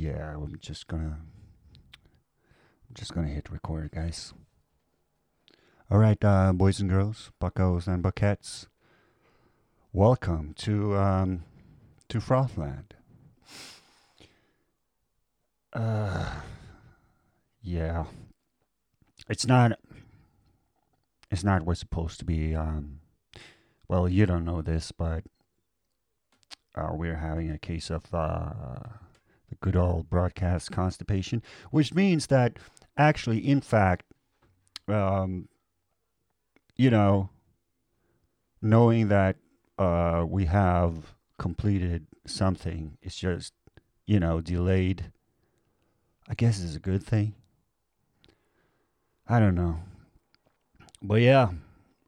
yeah, I'm just gonna I'm just gonna hit record, guys. All right, uh, boys and girls, buckos and buckettes, welcome to um, to Frothland. Uh, yeah, it's not. It's not what's supposed to be. Um, well, you don't know this, but uh, we're having a case of uh, good old broadcast constipation, which means that actually, in fact, um, you know, knowing that uh, we have completed something, it's just, you know, delayed. I guess is a good thing. I don't know. But yeah,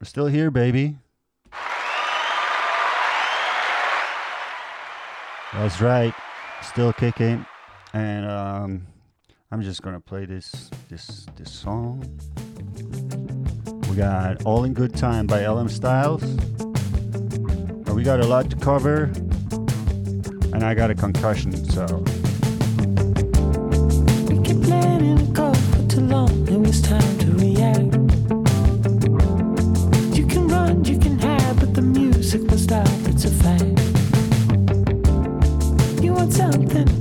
we're still here, baby. That's right. Still kicking. And um, I'm just gonna play this this this song. We got All in Good Time by LM Styles. And we got a lot to cover. And I got a concussion, so We kept letting it go for too long. Time to react. You can run, you can hide, but the music will stop. It's a fact. You want something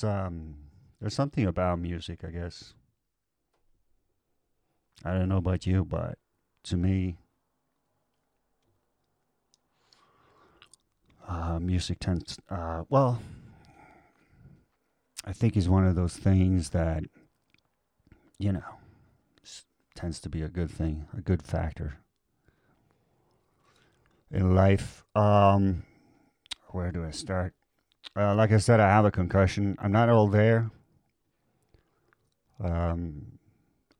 there's um there's something about music, I guess. I don't know about you, but to me, uh, music tends. Uh, well, I think is one of those things that you know tends to be a good thing, a good factor. in life. Um, where do I start? Uh, like I said, I have a concussion. I'm not all there. Um,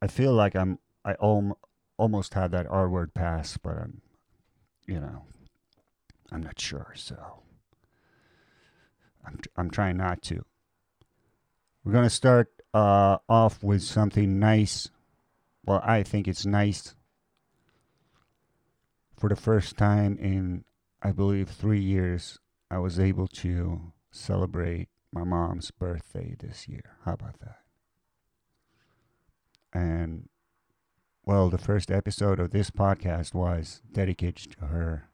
I feel like I'm. I om- almost had that R word pass, but I'm, you know, I'm not sure. So I'm I'm trying not to. We're gonna start uh, off with something nice. Well, I think it's nice. For the first time in, I believe, three years, I was able to celebrate my mom's birthday this year. How about that? And, well, the first episode of this podcast was dedicated to her.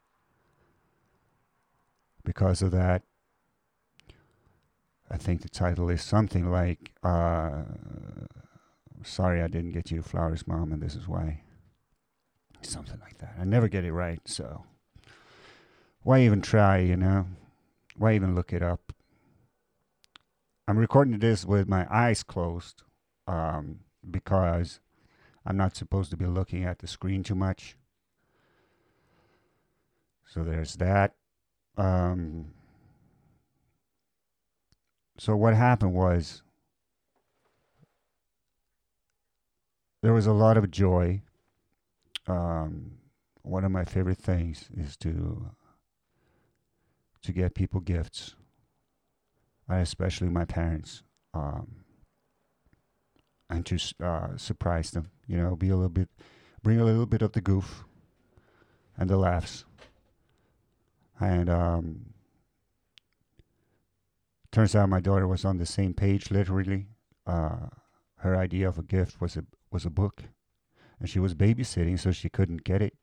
Because of that, I think the title is something like, uh, Sorry I didn't get you flowers, Mom, and this is why. Something like that. I never get it right, so why even try, you know? Why even look it up? I'm recording this with my eyes closed um, because I'm not supposed to be looking at the screen too much. So there's that. Um, so what happened was there was a lot of joy. Um, one of my favorite things is to to get people gifts, and especially my parents, um, and to uh, surprise them. You know, be a little bit, bring a little bit of the goof and the laughs, and um, turns out my daughter was on the same page, literally. Uh, her idea of a gift was a was a book, and she was babysitting, so she couldn't get it.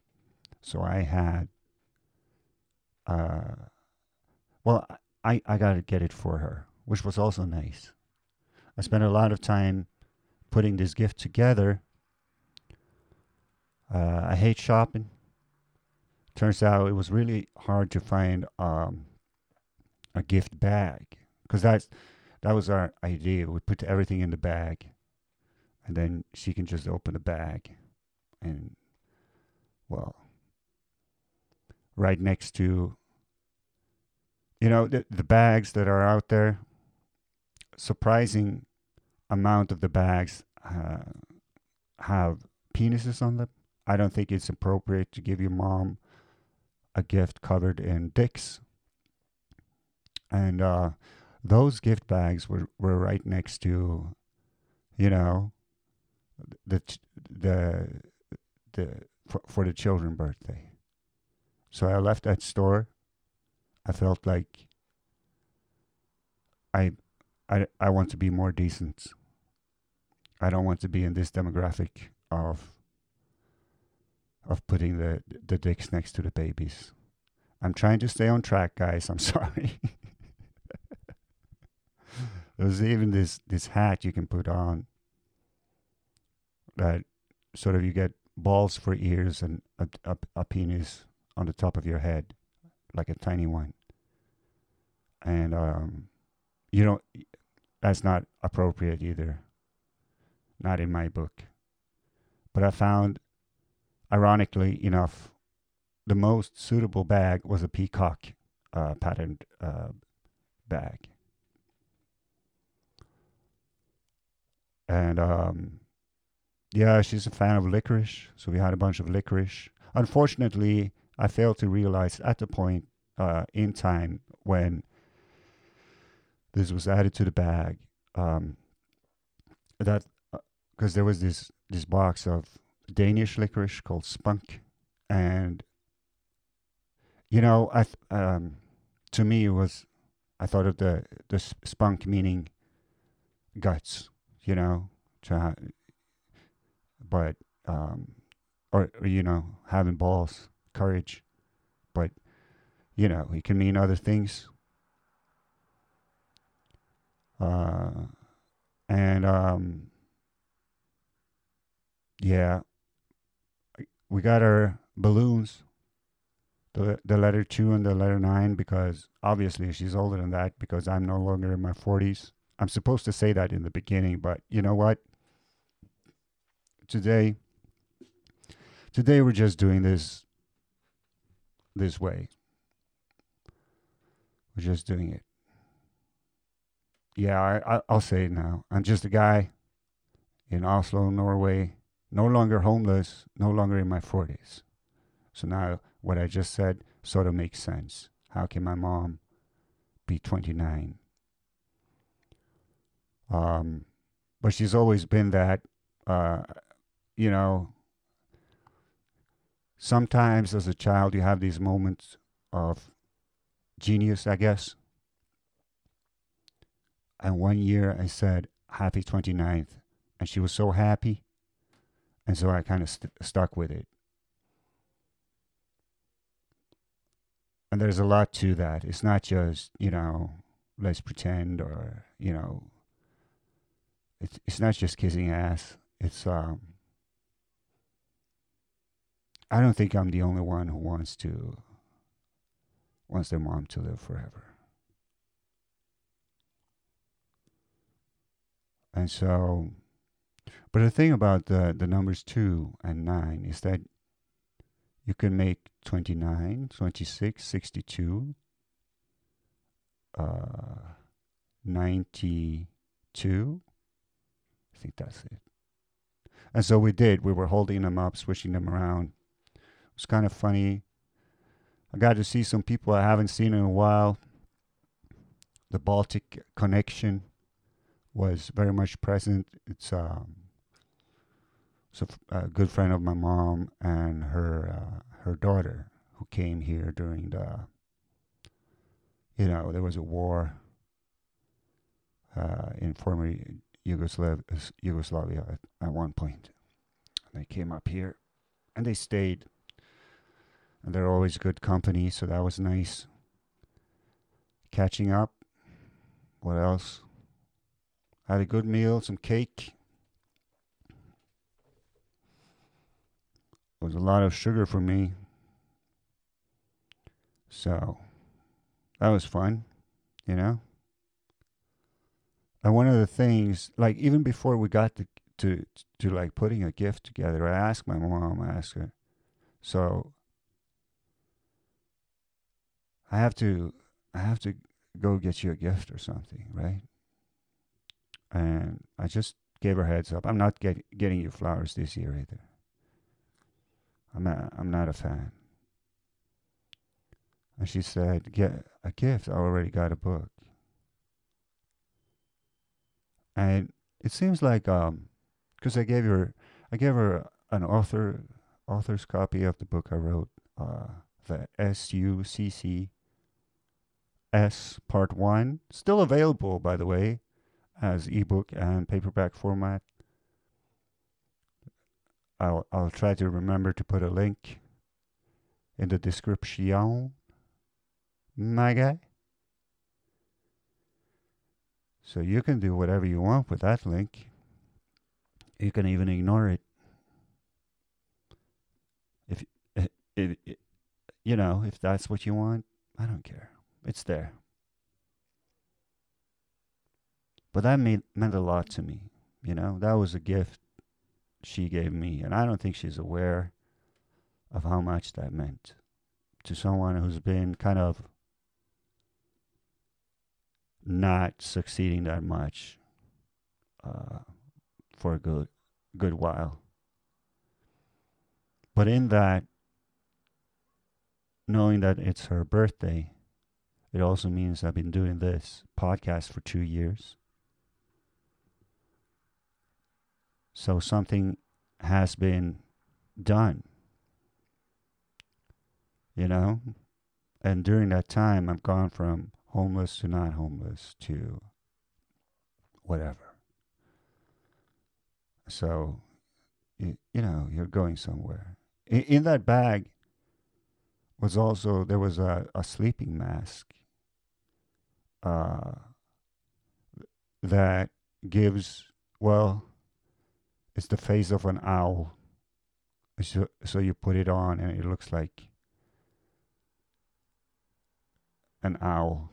So I had, uh, well, I I got to get it for her, which was also nice. I spent a lot of time putting this gift together. Uh, I hate shopping. Turns out it was really hard to find um, a gift bag because that's that was our idea. We put everything in the bag, and then she can just open the bag, and well, right next to you know the the bags that are out there. Surprising amount of the bags uh, have penises on them. I don't think it's appropriate to give your mom a gift covered in dicks. And uh, those gift bags were, were right next to, you know, the the the for, for the children birthday. So I left that store. I felt like I I I want to be more decent. I don't want to be in this demographic of of putting the the dicks next to the babies. I'm trying to stay on track, guys. I'm sorry. There's even this this hat you can put on that sort of you get balls for ears and a, a, a penis on the top of your head, like a tiny one. And um, you know, that's not appropriate either. Not in my book. But I found, ironically enough, the most suitable bag was a peacock uh, patterned uh, bag. And um, yeah, she's a fan of licorice, so we had a bunch of licorice. Unfortunately, I failed to realize at the point uh, in time when this was added to the bag um, that because there was this this box of Danish licorice called Spunk, and you know, I th- um, to me it was I thought of the the spunk meaning guts, you know, to ha- but um, or, or you know having balls, courage, but you know it can mean other things. Uh, and um, yeah, we got our balloons, the the letter two and the letter nine, because obviously she's older than that. Because I'm no longer in my forties. I'm supposed to say that in the beginning, but you know what? Today, today we're just doing this this way. We're just doing it. Yeah, I, I'll say it now. I'm just a guy in Oslo, Norway, no longer homeless, no longer in my 40s. So now what I just said sort of makes sense. How can my mom be 29? Um, but she's always been that, uh, you know. Sometimes as a child, you have these moments of genius, I guess. And one year I said, Happy 29th. And she was so happy. And so I kind of st- stuck with it. And there's a lot to that. It's not just, you know, let's pretend or, you know, it's, it's not just kissing ass. It's, um, I don't think I'm the only one who wants to, wants their mom to live forever. And so, but the thing about the, the numbers 2 and 9 is that you can make 29, 26, 62, uh, 92. I think that's it. And so we did. We were holding them up, switching them around. It was kind of funny. I got to see some people I haven't seen in a while. The Baltic connection was very much present. It's um, it's a, a good friend of my mom and her uh, her daughter who came here during the you know there was a war uh, in former Yugoslav Yugoslavia at, at one point. They came up here and they stayed. And they're always good company, so that was nice. Catching up. What else? Had a good meal, some cake. It was a lot of sugar for me. So that was fun, you know? And one of the things, like even before we got to to to like putting a gift together, I asked my mom, I asked her, so I have to I have to go get you a gift or something, right? And I just gave her heads up. I'm not get, getting you flowers this year either. I'm not, I'm not a fan. And she said, "Get a gift. I already got a book." And it seems like um, because I gave her, I gave her an author author's copy of the book I wrote, uh, the S U C C S Part One, still available by the way, as ebook and paperback format. I'll I'll try to remember to put a link in the description, my guy. So you can do whatever you want with that link. You can even ignore it. If if, if, if you know if that's what you want, I don't care. It's there. But that made, meant a lot to me. You know, that was a gift she gave me. And I don't think she's aware of how much that meant to someone who's been kind of not succeeding that much uh, for a good good while. But in that, knowing that it's her birthday, it also means I've been doing this podcast for two years. So something has been done. You know? And during that time, I've gone from homeless to not homeless to whatever. So, you, you know, you're going somewhere. In, in that bag was also, there was a, a sleeping mask uh, that gives, well, it's the face of an owl. So, so you put it on and it looks like an owl.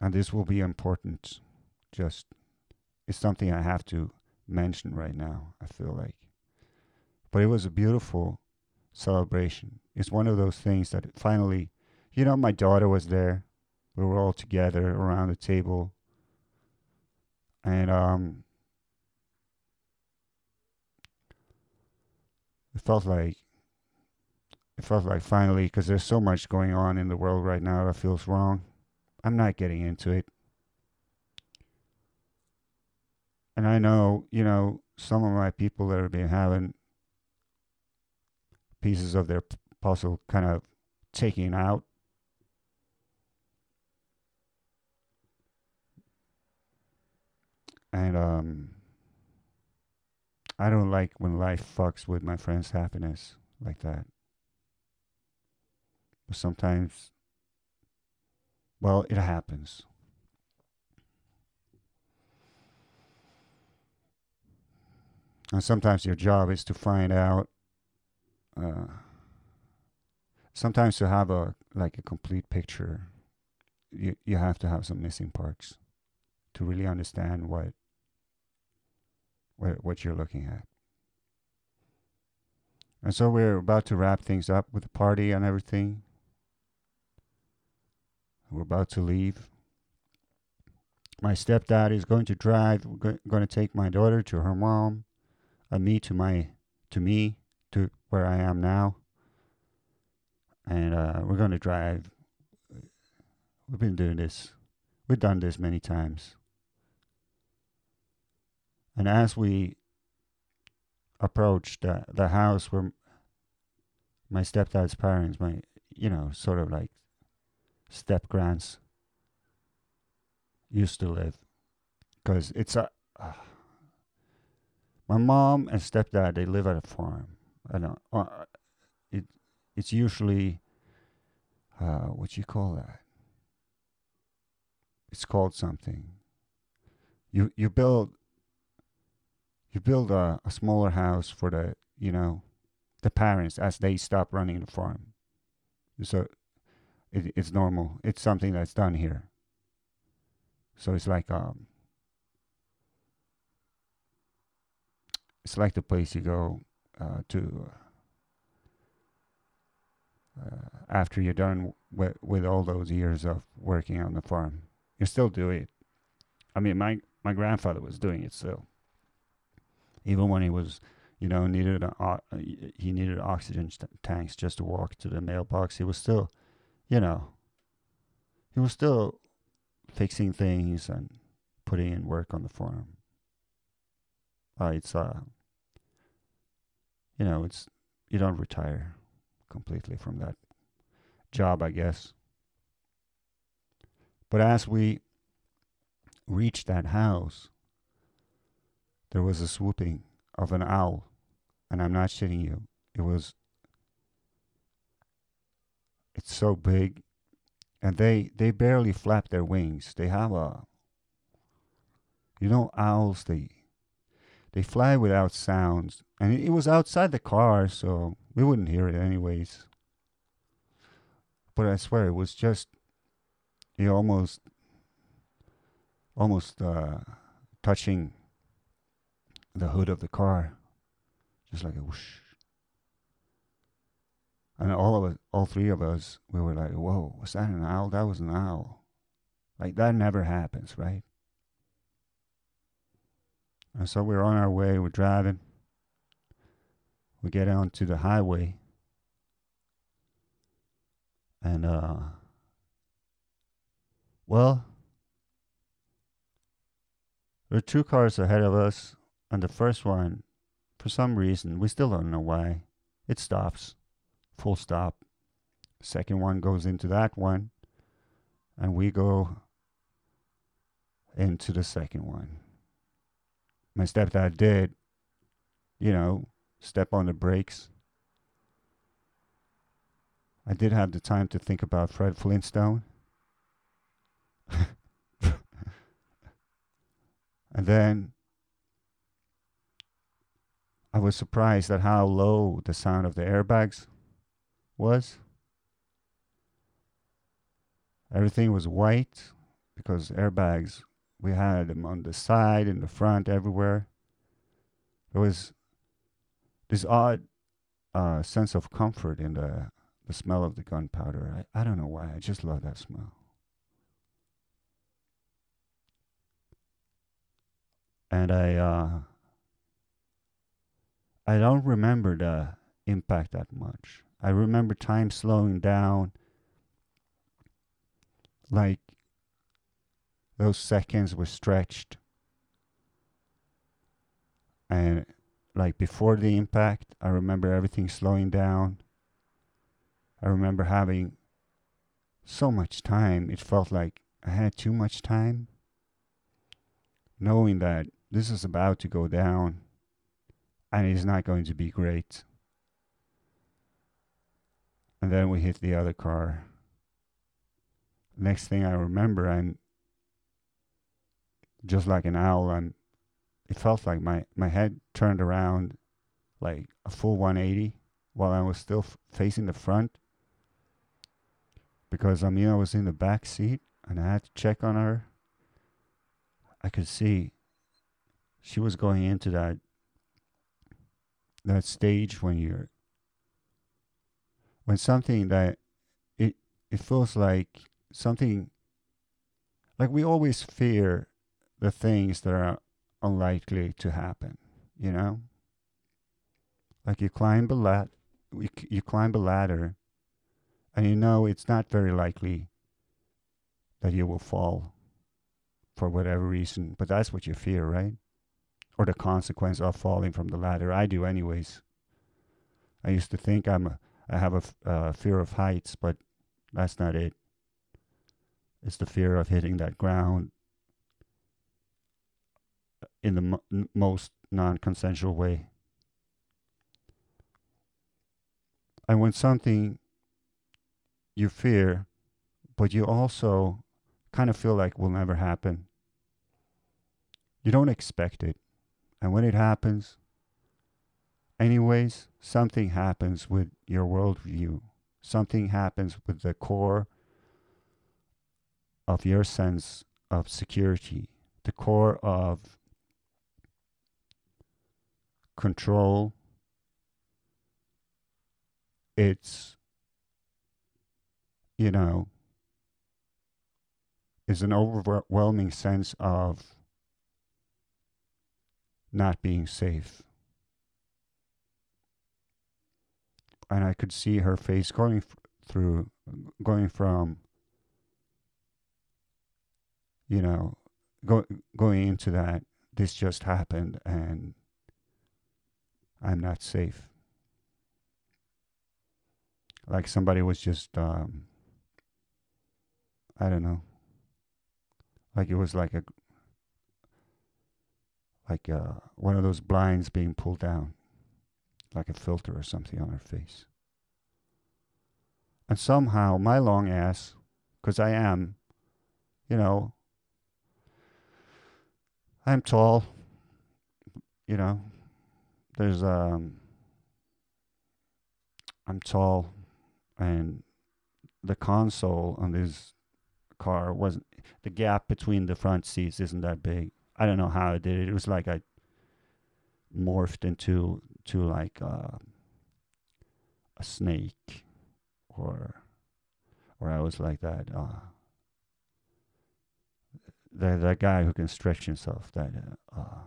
And this will be important. Just, it's something I have to mention right now, I feel like. But it was a beautiful celebration. It's one of those things that finally, you know, my daughter was there. We were all together around the table. And um, it felt like it felt like finally because there's so much going on in the world right now that feels wrong. I'm not getting into it. And I know, you know, some of my people that have been having pieces of their puzzle kind of taken out. And um I don't like when life fucks with my friend's happiness like that. But sometimes well, it happens. And sometimes your job is to find out. Uh, sometimes to have a like a complete picture, you you have to have some missing parts to really understand what what you're looking at. And so we're about to wrap things up with the party and everything. We're about to leave. My stepdad is going to drive. We're go- going to take my daughter to her mom, and me to my to me to where I am now. And uh, we're going to drive. We've been doing this. We've done this many times. And as we approached the, the house where my stepdad's parents, my you know, sort of like step grands used to live, because it's a. Uh, my mom and stepdad they live at a farm. Don't. Uh, it it's usually uh, what you call that. It's called something. You you build. You build a, a smaller house for the you know, the parents as they stop running the farm. So, it, it's normal. It's something that's done here. So it's like um. It's like the place you go uh, to uh, after you're done with with all those years of working on the farm. You still do it. I mean, my my grandfather was doing it still. Even when he was, you know, needed he needed oxygen tanks just to walk to the mailbox. He was still, you know, he was still fixing things and putting in work on the farm. Uh, it's uh, you know, it's you don't retire completely from that job, I guess. But as we reached that house, there was a swooping of an owl, and I'm not shitting you. It was. It's so big, and they they barely flap their wings. They have a. You know, owls they. They fly without sounds, and it, was outside the car, so we wouldn't hear it anyways. But I swear it was just. It almost. Almost uh, touching the hood of the car, just like a whoosh. And all of us, all three of us, we were like, "Whoa, was that an owl? That was an owl." Like that never happens, right? And so we're on our way. We're driving. We get onto the highway, and uh, well, there are two cars ahead of us and the first one, for some reason, we still don't know why, it stops. Full stop. Second one goes into that one, and we go into the second one. My stepdad did, you know, step on the brakes. I did have the time to think about Fred Flintstone. and then I was surprised at how low the sound of the airbags was. Everything was white because airbags, we had them on the side, in the front, everywhere. There was this odd uh, sense of comfort in the the smell of the gunpowder. I, I don't know why. I just love that smell. And I uh, I don't remember the impact that much. I remember time slowing down, like those seconds were stretched, and like before the impact, I remember everything slowing down. I remember having so much time. It felt like I had too much time. Knowing that this is about to go down and it's not going to be great. And then we hit the other car. Next thing I remember, I'm just like an owl. I'm. It felt like my my head turned around, like a full 180, while I was still f- facing the front. Because Amina was in the back seat, and I had to check on her. I could see she was going into that that stage when you're when something that it it feels like something like we always fear the things that are unlikely to happen you know? Like you climb a lat you, you climb a ladder and you know it's not very likely that you will fall for whatever reason but that's what you fear right or the consequence of falling from the ladder. I do, anyways. I used to think I'm a, I have a f- uh, fear of heights, but that's not it. It's the fear of hitting that ground in the most non-consensual way. And when something you fear, but you also kind of feel like will never happen, you don't expect it. And when it happens, anyways, something happens with your worldview. Something happens with the core of your sense of security, the core of control. It's, you know, is an overwhelming sense of not being safe. And I could see her face going through, going from, you know, go, going into that, this just happened and I'm not safe. Like somebody was just, um, I don't know, like it was like a like uh, one of those blinds being pulled down, like a filter or something on her face. And somehow my long ass, because I am, you know, I'm tall, you know, there's, um, I'm tall, and the console on this car wasn't, the gap between the front seats isn't that big. I don't know how I did it. It was like I morphed into to like uh, a snake, or or I was like that uh, that that guy who can stretch himself. That uh, uh,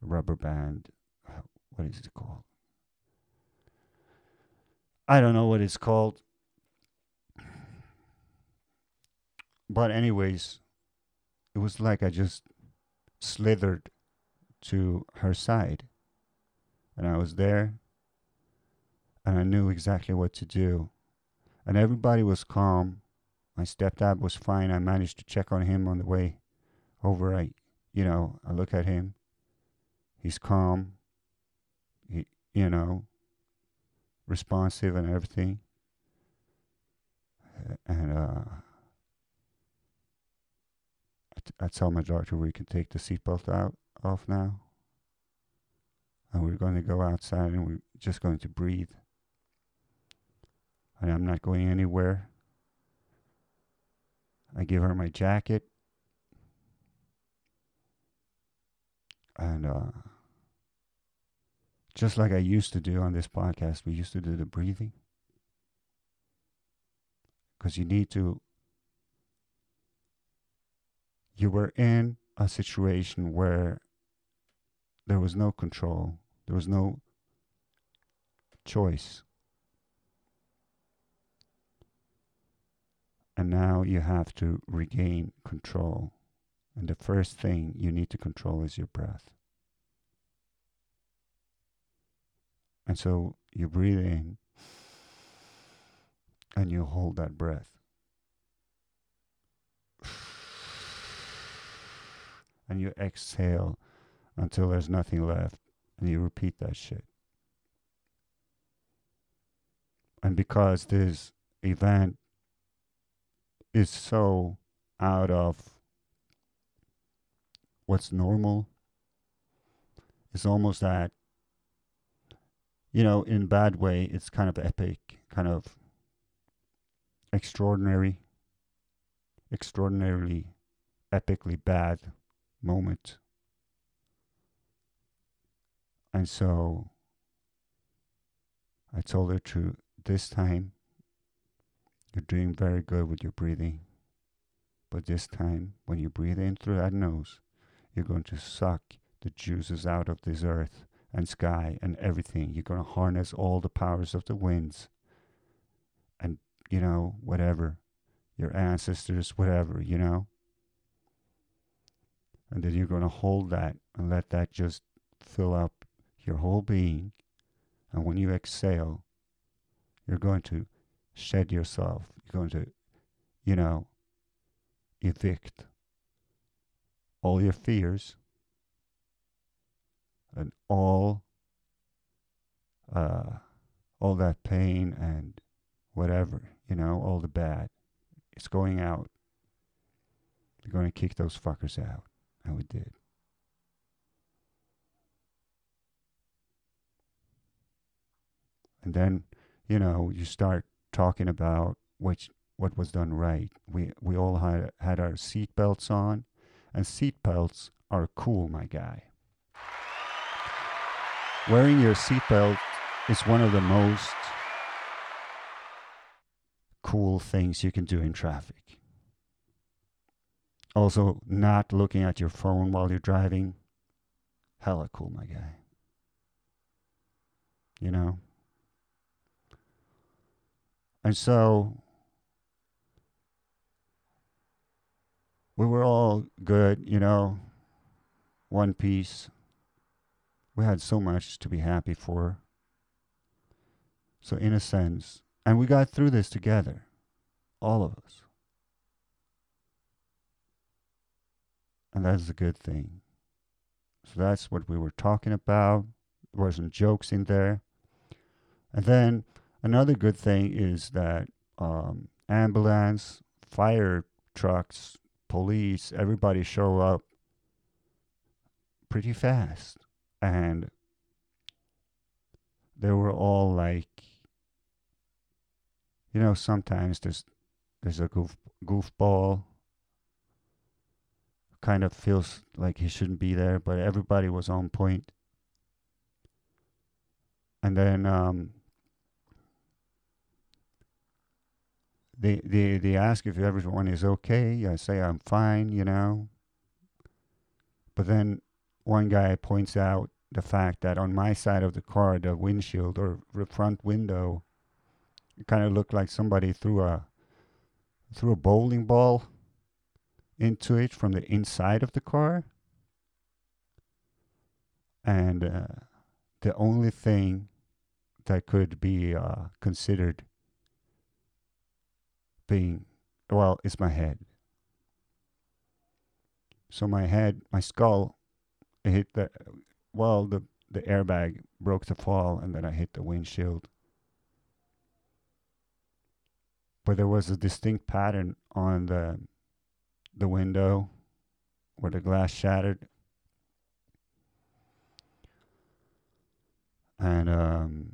rubber band. What is it called? I don't know what it's called. But anyways, it was like I just slithered to her side. And I was there and I knew exactly what to do. And everybody was calm. My stepdad was fine. I managed to check on him on the way over. I, you know, I look at him. He's calm. He, you know, responsive and everything. And uh, I, tell my doctor we can take the seatbelt out off now. And we're going to go outside and we're just going to breathe. And I'm not going anywhere. I give her my jacket. And uh, just like I used to do on this podcast, we used to do the breathing. Because you need to, you were in a situation where there was no control, there was no choice. And now you have to regain control. And the first thing you need to control is your breath. And so you breathe in and you hold that breath. And you exhale until there's nothing left. And you repeat that shit. And because this event is so out of what's normal, it's almost that you know, in bad way, it's kind of epic, kind of extraordinary, extraordinarily, epically bad moment. And so I told her to this time, you're doing very good with your breathing. But this time, when you breathe in through that nose, you're going to suck the juices out of this earth and sky and everything. You're going to harness all the powers of the winds and, you know, whatever, your ancestors, whatever, you know. And then you're going to hold that and let that just fill up your whole being. And when you exhale, you're going to shed yourself. You're going to, you know, evict all your fears and all uh, all that pain and whatever, you know, all the bad. It's going out. You're going to kick those fuckers out. And we did. And then, you know, you start talking about which what was done right. We we all had had our seat belts on, and seat belts are cool, my guy. Wearing your seatbelt is one of the most cool things you can do in traffic. Also, not looking at your phone while you're driving. Hella cool, my guy. You know? And so, we were all good, you know, one piece we had so much to be happy for. So, in a sense, and we got through this together, all of us. And that's a good thing. So, that's what we were talking about. There wasn't jokes in there. And then another good thing is that um, ambulance, fire trucks, police, everybody show up pretty fast and they were all like you know sometimes there's there's a goof goofball kind of feels like he shouldn't be there but everybody was on point. and then um, they they they ask if everyone is okay. I say i'm fine you know. But then one guy points out the fact that on my side of the car, the windshield or the front window, it kind of looked like somebody threw a threw a bowling ball into it from the inside of the car. And uh, the only thing that could be uh, considered being, well, is my head. So my head, my skull, hit the well, the the airbag broke the fall, and then I hit the windshield. But there was a distinct pattern on the the window where the glass shattered. And um,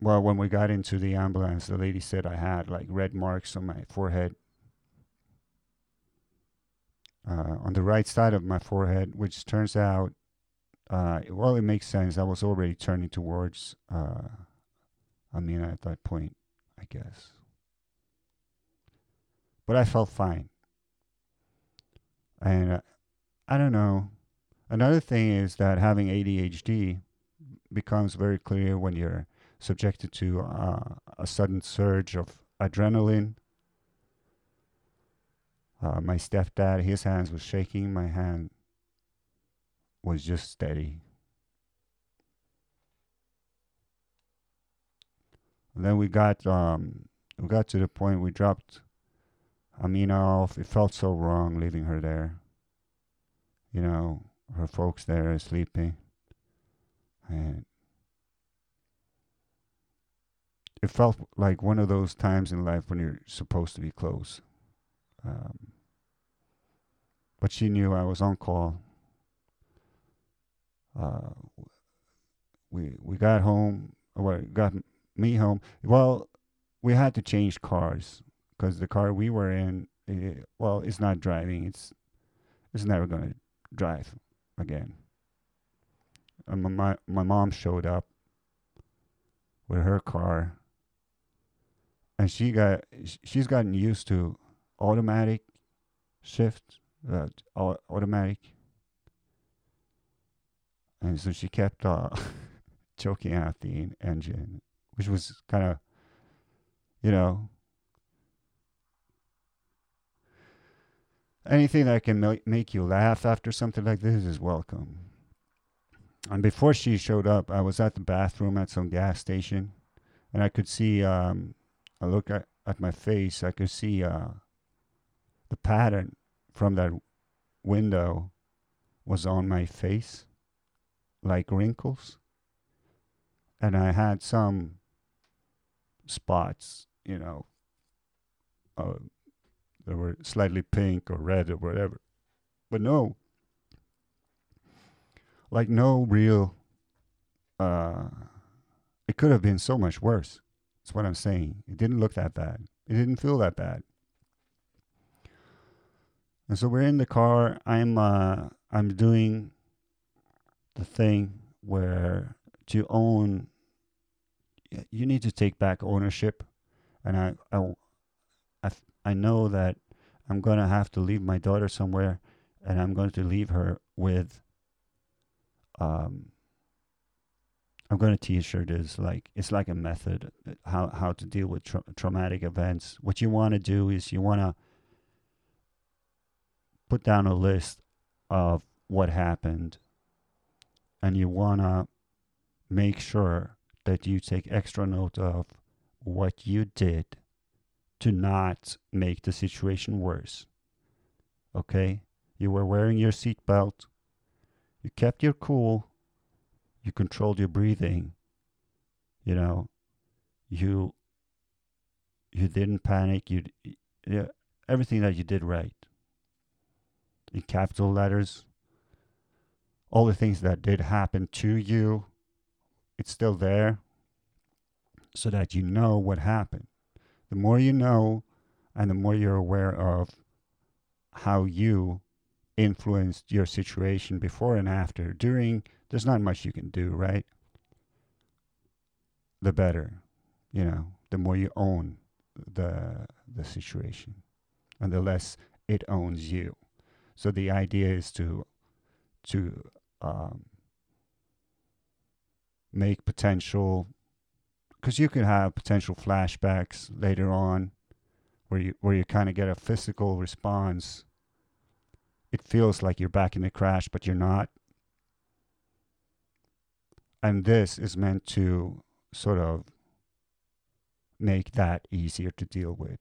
well, when we got into the ambulance, the lady said I had like red marks on my forehead, uh, on the right side of my forehead, which turns out uh, well, it makes sense. I was already turning towards uh, Amina at that point, I guess. But I felt fine. And uh, I don't know. Another thing is that having ADHD becomes very clear when you're subjected to uh, a sudden surge of adrenaline. Uh, my stepdad, his hands was shaking. My hand was just steady. And then we got um, we got to the point we dropped Amina off. It felt so wrong leaving her there. You know, her folks there are sleeping, and it felt like one of those times in life when you're supposed to be close. Um, but she knew I was on call. Uh, we we got home. Well, got me home. Well, we had to change cars because the car we were in, eh, well, it's not driving. It's it's never gonna drive again. And my my, my mom showed up with her car, and she got she's gotten used to automatic shift, uh, automatic, and so she kept uh, choking out the engine, which was kind of, you know, anything that can ma- make you laugh after something like this is welcome. And before she showed up, I was at the bathroom at some gas station, and I could see. Um, I look at, at my face. I could see uh, the pattern from that window was on my face, like wrinkles, and I had some spots, you know, uh, that were slightly pink or red or whatever. But no, like no real. Uh, it could have been so much worse. That's what I'm saying. It didn't look that bad. It didn't feel that bad. And so we're in the car. I'm uh, I'm doing the thing where to own. You need to take back ownership, and I I I, I know that I'm gonna have to leave my daughter somewhere, and I'm going to leave her with. Um, I'm going to teach her this like it's like a method how how to deal with tra- traumatic events. What you want to do is you want to put down a list of what happened, and you want to make sure that you take extra note of what you did to not make the situation worse. Okay? You were wearing your seatbelt. You kept your cool. You controlled your breathing. You know, you you didn't panic. You yeah, everything that you did right. In capital letters. All the things that did happen to you, it's still there so that you know what happened the more you know and the more you're aware of how you influenced your situation before and after during there's not much you can do right? The better you know the more you own the the situation and the less it owns you. So the idea is to to um, make potential because you can have potential flashbacks later on where you where you kind of get a physical response. It feels like you're back in the crash but you're not. And this is meant to sort of make that easier to deal with.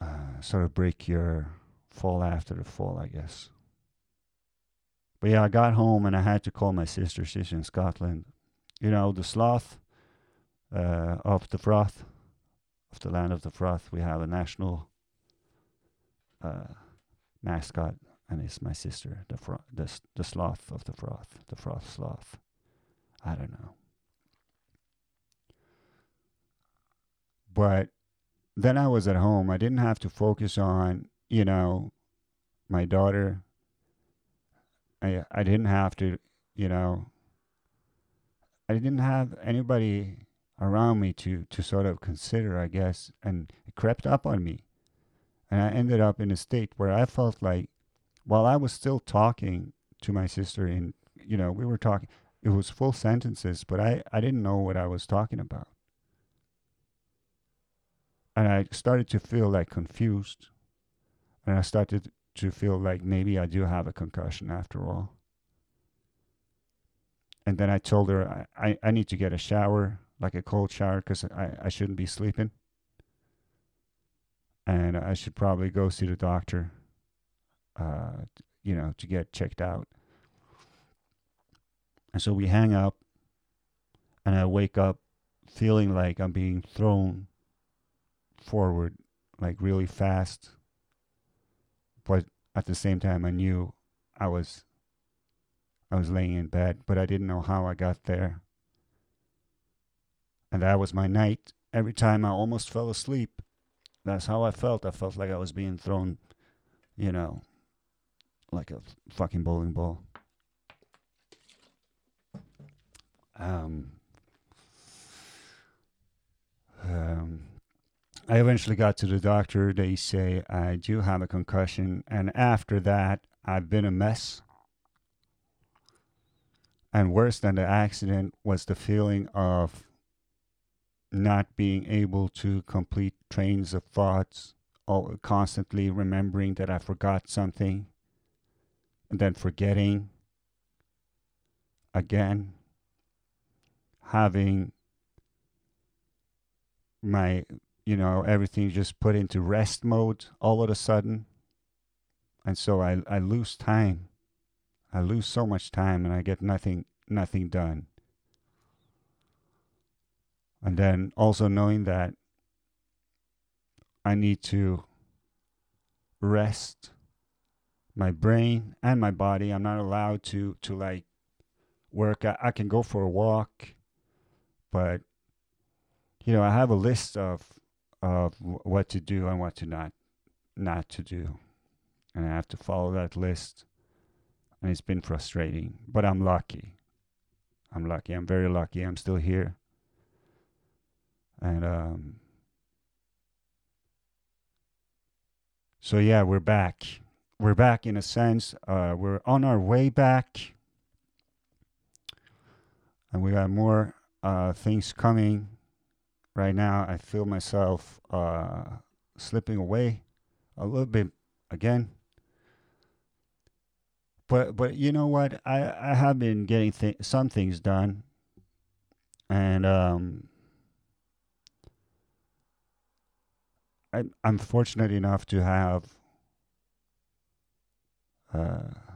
Uh, sort of break your fall after the fall i guess but yeah, I got home and I had to call my sister. She's in Scotland. You know, the sloth uh, of the froth, of the land of the froth. We have a national uh, mascot, and it's my sister, the fro- the the sloth of the froth, the froth sloth. I don't know. But then I was at home. I didn't have to focus on, you know, my daughter. I I didn't have to, you know. I didn't have anybody around me to to sort of consider, I guess, and it crept up on me. And I ended up in a state where I felt like while I was still talking to my sister in you know, we were talking it was full sentences, but I, I didn't know what I was talking about. And I started to feel like confused. And I started to feel like maybe I do have a concussion after all. And then I told her I, I, I need to get a shower, like a cold shower, because I, I shouldn't be sleeping. And I should probably go see the doctor, uh, you know, to get checked out. And so we hang up, and I wake up feeling like I'm being thrown forward, like really fast. But at the same time, I knew I was I was laying in bed, but I didn't know how I got there. And that was my night. Every time I almost fell asleep, that's how I felt. I felt like I was being thrown, you know, like a fucking bowling ball. Um, um, I eventually got to the doctor. They say I do have a concussion, and after that, I've been a mess. And worse than the accident was the feeling of not being able to complete trains of thoughts, or constantly remembering that I forgot something, and then forgetting again having my you know everything just put into rest mode all of a sudden. And so I, I lose time. I lose so much time and i get nothing nothing done. And then also knowing that i need to rest my brain and my body. I'm not allowed to to like work. I, I can go for a walk but you know, I have a list of of what to do and what to not not to do, and I have to follow that list, and it's been frustrating. But I'm lucky. I'm lucky. I'm very lucky. I'm still here, and um. So yeah, we're back. We're back in a sense. Uh, we're on our way back, and we got more uh, things coming. Right now, I feel myself uh, slipping away a little bit again. But but you know what? I, I have been getting th- some things done, and um, I, I'm fortunate enough to have. Uh,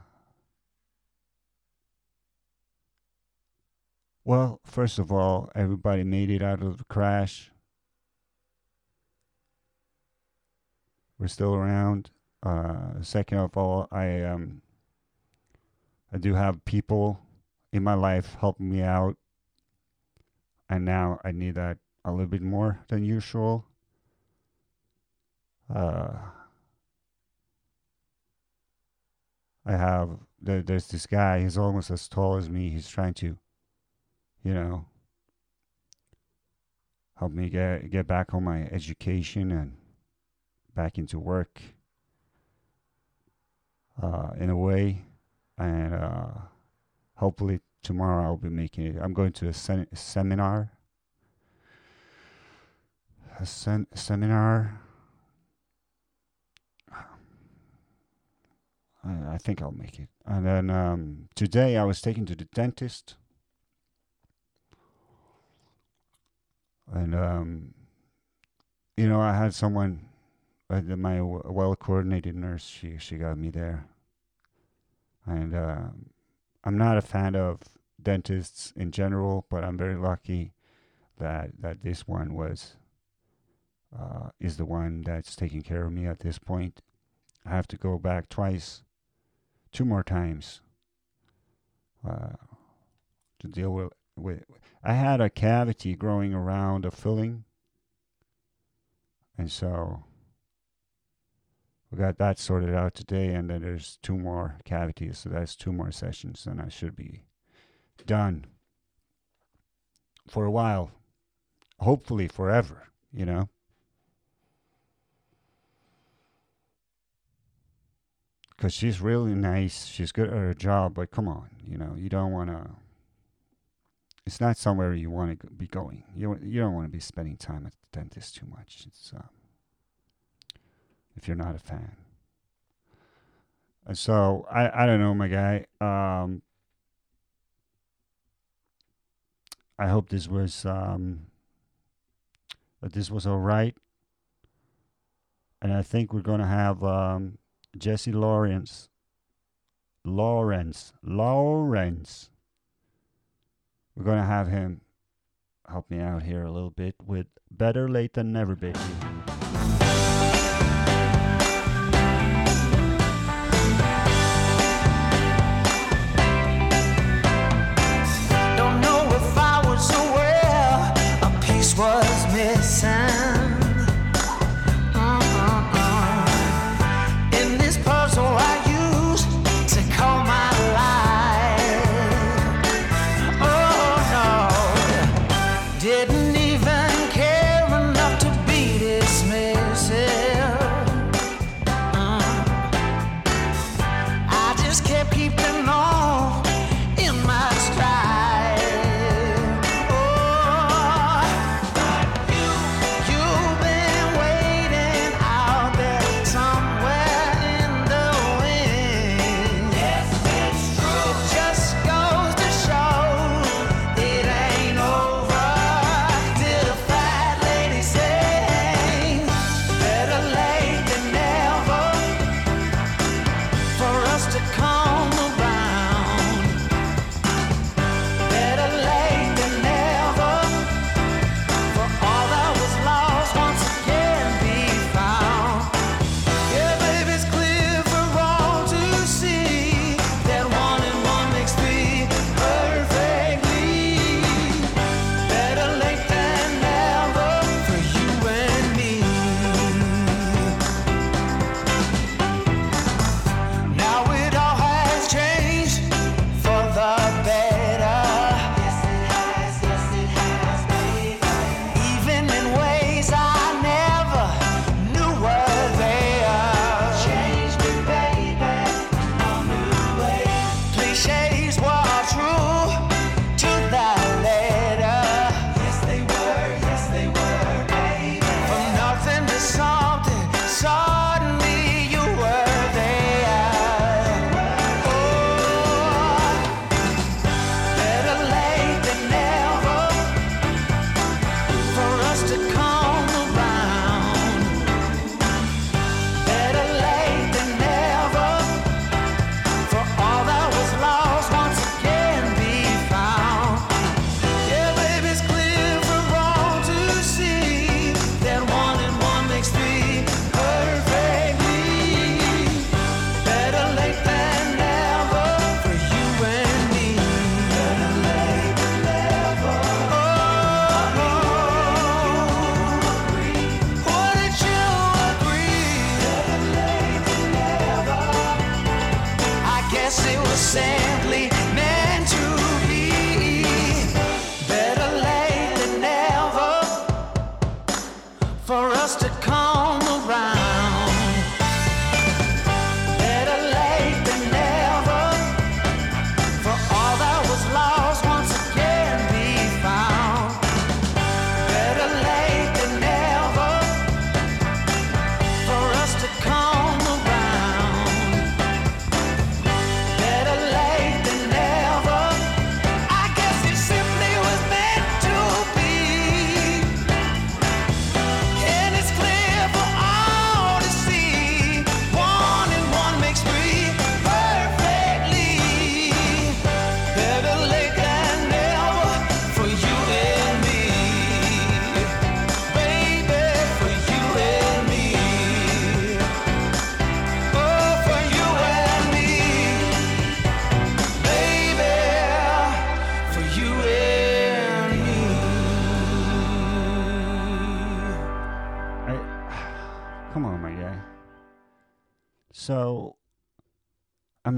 Well, first of all, everybody made it out of the crash. We're still around. Uh, second of all, I um, I do have people in my life helping me out, and now I need that a little bit more than usual. Uh, I have there, there's this guy. He's almost as tall as me. He's trying to you know, help me get get back on my education and back into work uh, in a way, and uh, hopefully tomorrow I'll be making it. I'm going to a sen- seminar. A sen- seminar. I, I think I'll make it. And then um, today I was taken to the dentist. And um, you know, I had someone, uh, my well coordinated nurse. She she got me there, and uh, I'm not a fan of dentists in general, but I'm very lucky that that this one was uh, is the one that's taking care of me at this point. I have to go back twice, two more times, uh, to deal with with I had a cavity growing around a filling, and so we got that sorted out today, and then there's two more cavities, so that's two more sessions, and I should be done for a while, hopefully forever. You know. Because she's really nice. She's good at her job, but come on, you know, you don't want to. It's not somewhere you want to be going. You you don't want to be spending time at the dentist too much. It's uh, if you're not a fan. And so I I don't know, my guy. Um, I hope this was um, that this was all right. And I think we're gonna have um, Jesse Lawrence, Lawrence, Lawrence. We're gonna have him help me out here a little bit with "Better Late Than Never," baby.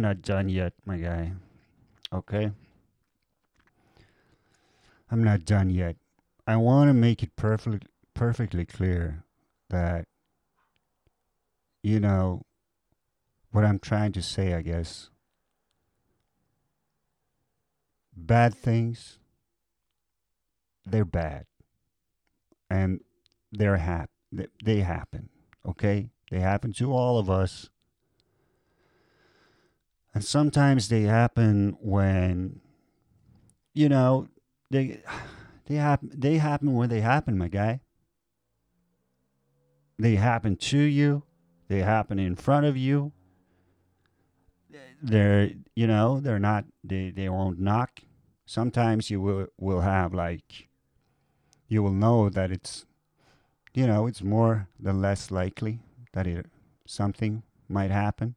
Not done yet, my guy. Okay? I'm not done yet. I want to make it perfectly perfectly clear that you know what I'm trying to say, I guess. Bad things they're bad. And they're hap- they happen, okay? They happen to all of us. And sometimes they happen when you know, they they happen they happen when they happen, my guy. They happen to you. They happen in front of you. They're you know, they're not they, they won't knock. Sometimes you will will have like you will know that it's you know, it's more than less likely that it something might happen.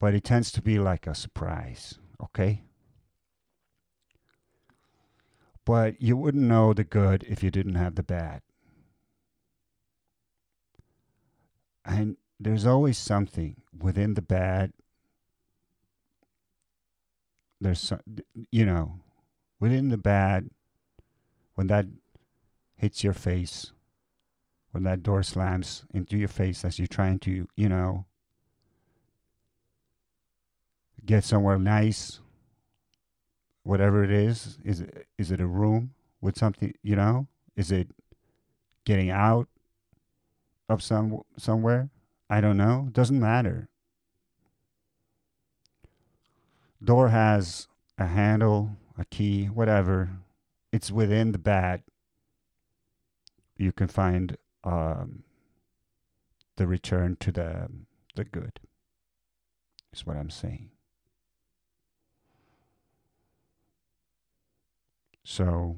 But it tends to be like a surprise, okay? But you wouldn't know the good if you didn't have the bad. And there's always something within the bad. There's, so- you know, within the bad, when that hits your face, when that door slams into your face as you're trying to, you know, get somewhere nice, whatever it is, is it, is it a room with something, you know? Is it getting out of some somewhere? I don't know. Doesn't matter. Door has a handle, a key, whatever. It's within the bad. You can find um, the return to the the good. Is what I'm saying. So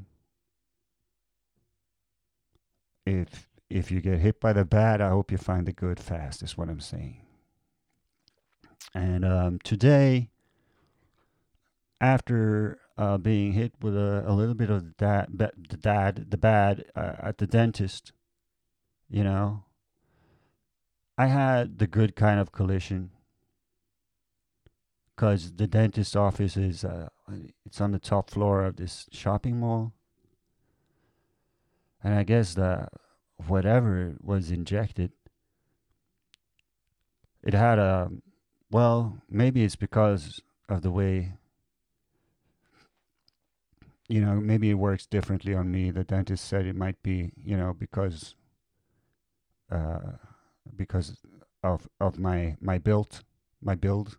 if if you get hit by the bad, I hope you find the good fast. Is what I'm saying. And um, today, after uh, being hit with a, a little bit of that, the dad, the bad uh, at the dentist, you know, I had the good kind of collision because the dentist office is uh, it's on the top floor of this shopping mall, and I guess the whatever was injected, it had a well, maybe it's because of the way you know, maybe it works differently on me. The dentist said it might be, you know, because uh, because of of my my build, my build,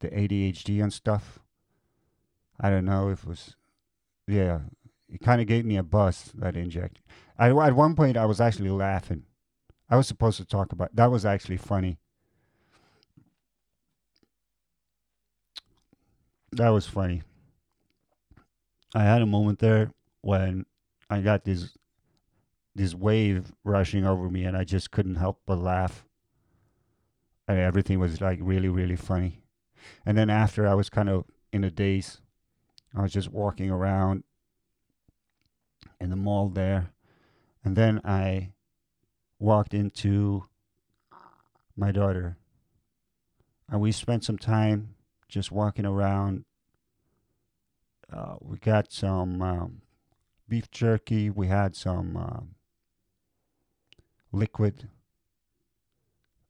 the ADHD and stuff. I don't know if it was, yeah, it kind of gave me a buzz that inject. At one point, I was actually laughing. I was supposed to talk about that. Was actually funny. That was funny. I had a moment there when I got this this wave rushing over me, and I just couldn't help but laugh. And everything was like really, really funny. And then after, I was kind of in a daze. I was just walking around in the mall there, and then I walked into my daughter, and we spent some time just walking around uh, we got some um, beef jerky. We had some um, liquid,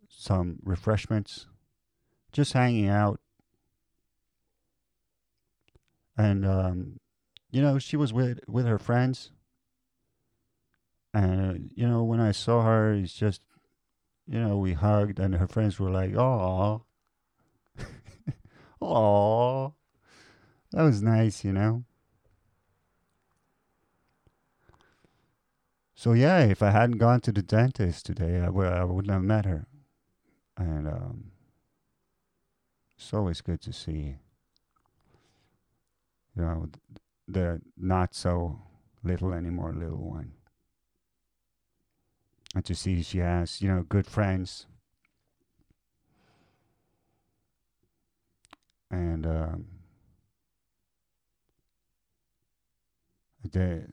some refreshments, just hanging out. And um, you know, she was with with her friends. And uh, you know, when I saw her, it's just, you know, we hugged, and her friends were like, "Oh, oh." That was nice, you know. So yeah, if I hadn't gone to the dentist today, I would I wouldn't have met her. And um, it's always good to see, you know, the not so little anymore little one, and to see she has, you know, good friends. And um, the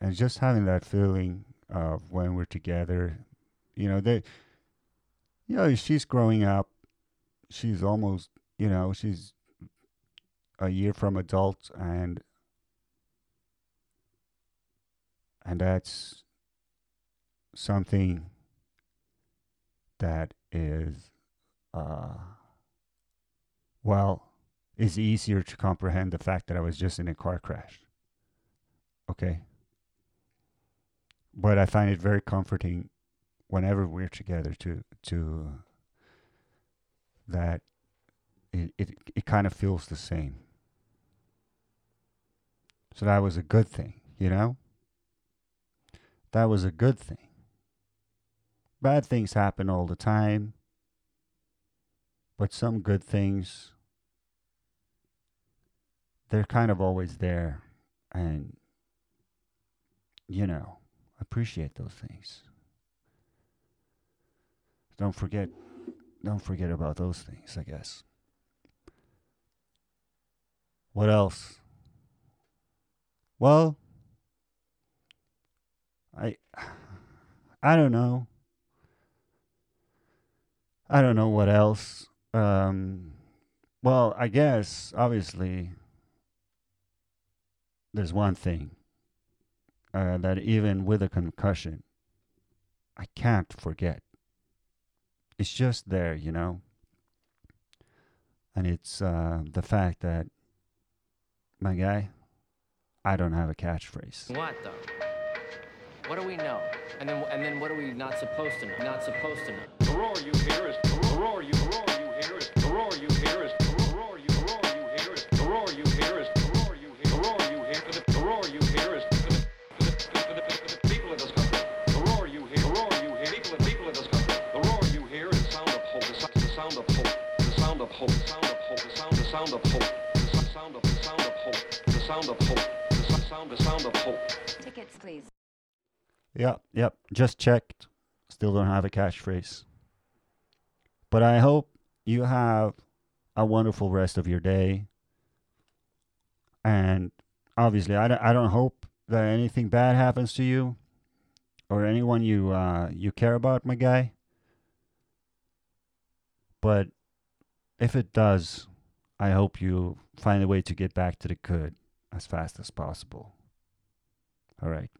and just having that feeling of when we're together, you know, they you know, she's growing up. She's almost, you know, she's a year from adult and and that's something that is uh well is easier to comprehend the fact that I was just in a car crash. Okay? But I find it very comforting whenever we're together to to that it, it, it kind of feels the same. So that was a good thing, you know? That was a good thing. Bad things happen all the time, but some good things, they're kind of always there. And, you know, appreciate those things. Don't forget don't forget about those things, I guess. What else? Well, I I don't know. I don't know what else. Um well, I guess obviously there's one thing uh, that even with a concussion I can't forget it's just there, you know. And it's uh, the fact that my guy, I don't have a catchphrase. What though? What do we know? And then and then what are we not supposed to know? Not supposed to know. The roar you hear is the roar you the roar you hear is the roar you hear is the roar you the roar you hear is the roar you hear is the roar you hear the roar you hear the roar you hear is the people of this country. The roar you hear, the roar you hear, people of people of this country. The roar you hear is the sound of hope, the sound of hope, the sound of hope, the sound of hope, the sound, the sound of hope, the sound of sound of hope, the sound, the sound of hope. Tickets, please. Yep, yep. Just checked. Still don't have a catchphrase. But I hope you have a wonderful rest of your day. And obviously, I don't, I don't hope that anything bad happens to you or anyone you uh, you care about, my guy. But if it does, I hope you find a way to get back to the good as fast as possible. All right.